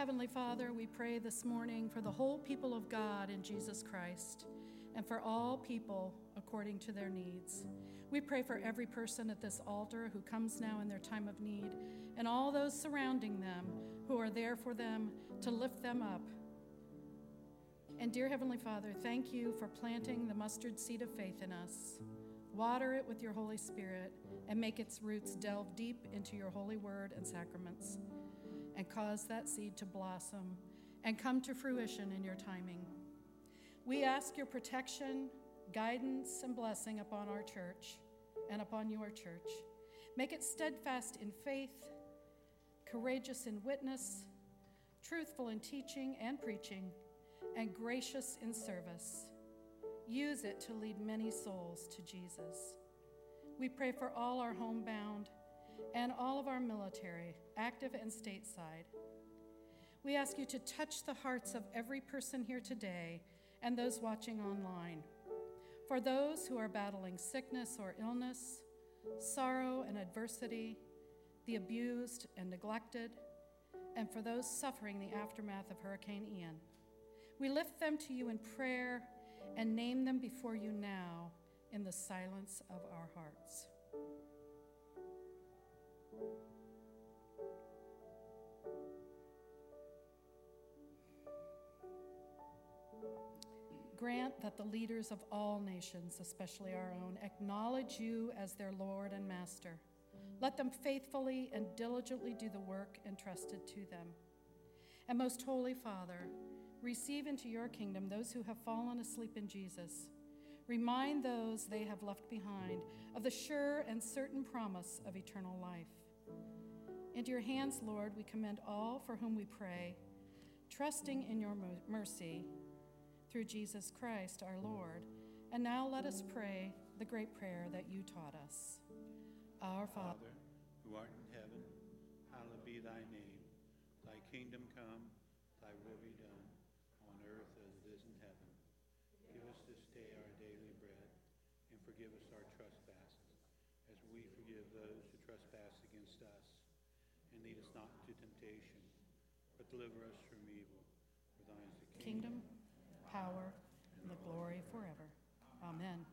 Heavenly Father, we pray this morning for the whole people of God in Jesus Christ and for all people according to their needs. We pray for every person at this altar who comes now in their time of need and all those surrounding them who are there for them to lift them up. And dear Heavenly Father, thank you for planting the mustard seed of faith in us. Water it with your Holy Spirit and make its roots delve deep into your holy word and sacraments and cause that seed to blossom and come to fruition in your timing. We ask your protection, guidance, and blessing upon our church and upon your church. Make it steadfast in faith, courageous in witness, truthful in teaching and preaching, and gracious in service. Use it to lead many souls to Jesus. We pray for all our homebound and all of our military, active and stateside. We ask you to touch the hearts of every person here today and those watching online. For those who are battling sickness or illness, sorrow and adversity, the abused and neglected, and for those suffering the aftermath of Hurricane Ian. We lift them to you in prayer and name them before you now in the silence of our hearts. Grant that the leaders of all nations, especially our own, acknowledge you as their Lord and Master. Let them faithfully and diligently do the work entrusted to them. And most holy Father, receive into your kingdom those who have fallen asleep in Jesus. Remind those they have left behind of the sure and certain promise of eternal life. Into your hands, Lord, we commend all for whom we pray, trusting in your mercy through Jesus Christ our Lord. And now let us pray the great prayer that you taught us. Our Father, who art in heaven, hallowed be thy name. Thy kingdom come, thy will be done, on earth as it is in heaven. Give us this day our forgive us our trespasses, as we forgive those who trespass against us. And lead us not into temptation, but deliver us from evil. For thine is the kingdom, power, and the glory forever. Amen.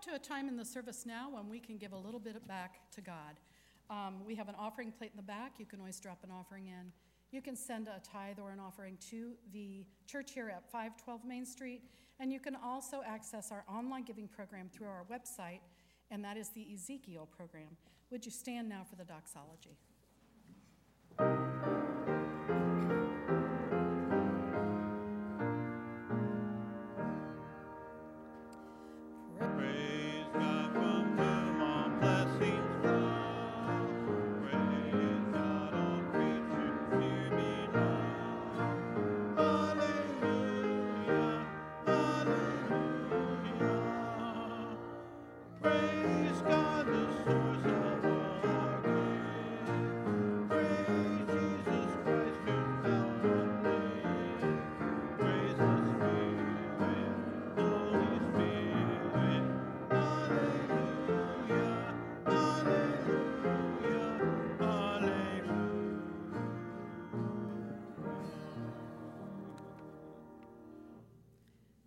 Come to a time in the service now when we can give a little bit back to God. Um, we have an offering plate in the back. You can always drop an offering in. You can send a tithe or an offering to the church here at 512 Main Street. And you can also access our online giving program through our website, and that is the Ezekiel program. Would you stand now for the doxology?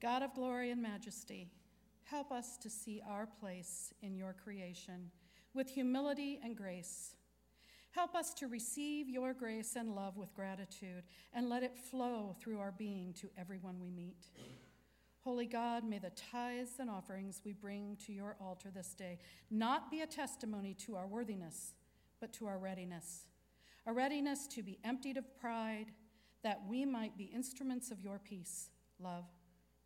God of glory and majesty, help us to see our place in your creation with humility and grace. Help us to receive your grace and love with gratitude and let it flow through our being to everyone we meet. Holy God, may the tithes and offerings we bring to your altar this day not be a testimony to our worthiness, but to our readiness. A readiness to be emptied of pride, that we might be instruments of your peace, love,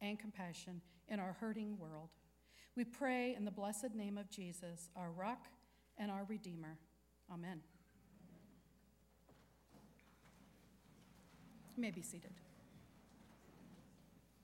and compassion in our hurting world. We pray in the blessed name of Jesus, our rock and our Redeemer. Amen. You may be seated.